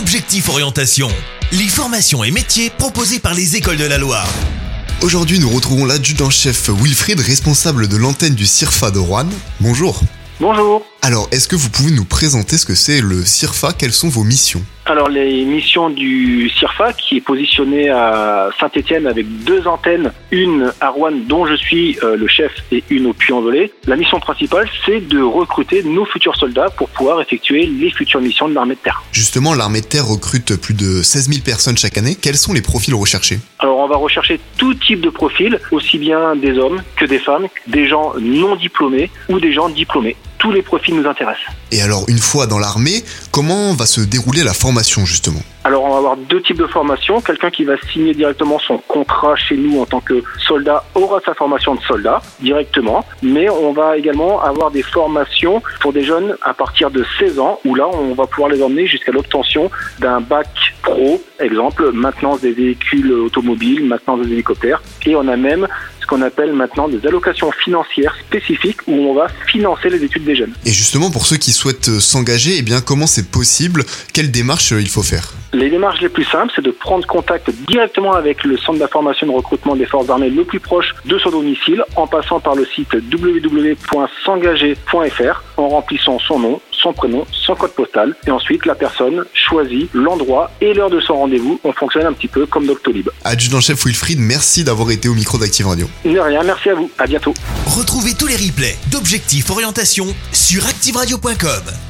Objectif Orientation, les formations et métiers proposés par les écoles de la Loire. Aujourd'hui, nous retrouvons l'adjudant-chef Wilfried, responsable de l'antenne du CIRFA de Rouen. Bonjour. Bonjour. Alors, est-ce que vous pouvez nous présenter ce que c'est le CIRFA? Quelles sont vos missions? Alors les missions du CIRFA qui est positionné à Saint-Étienne avec deux antennes, une à Rouen dont je suis euh, le chef et une au Puy-en-Velay. La mission principale c'est de recruter nos futurs soldats pour pouvoir effectuer les futures missions de l'armée de terre. Justement, l'armée de terre recrute plus de 16 000 personnes chaque année. Quels sont les profils recherchés? Alors on va rechercher tout type de profil, aussi bien des hommes que des femmes, des gens non diplômés ou des gens diplômés. Tous les profils nous intéressent. Et alors, une fois dans l'armée, comment va se dérouler la formation justement? Alors on va avoir deux types de formations. Quelqu'un qui va signer directement son contrat chez nous en tant que soldat aura sa formation de soldat directement, mais on va également avoir des formations pour des jeunes à partir de 16 ans où là on va pouvoir les emmener jusqu'à l'obtention d'un bac pro, exemple maintenance des véhicules automobiles, maintenance des hélicoptères, et on a même qu'on appelle maintenant des allocations financières spécifiques où on va financer les études des jeunes. Et justement, pour ceux qui souhaitent euh, s'engager, eh bien, comment c'est possible? Quelle démarche euh, il faut faire? Les démarches les plus simples, c'est de prendre contact directement avec le centre d'information de recrutement des forces armées le plus proche de son domicile en passant par le site www.s'engager.fr en remplissant son nom, son prénom, son code postal et ensuite la personne choisit l'endroit et l'heure de son rendez-vous. On fonctionne un petit peu comme Doctolib. Adjudant-chef Wilfried, merci d'avoir été au micro d'Active Radio. De rien, merci à vous. À bientôt. Retrouvez tous les replays d'Objectif Orientation sur activeradio.com.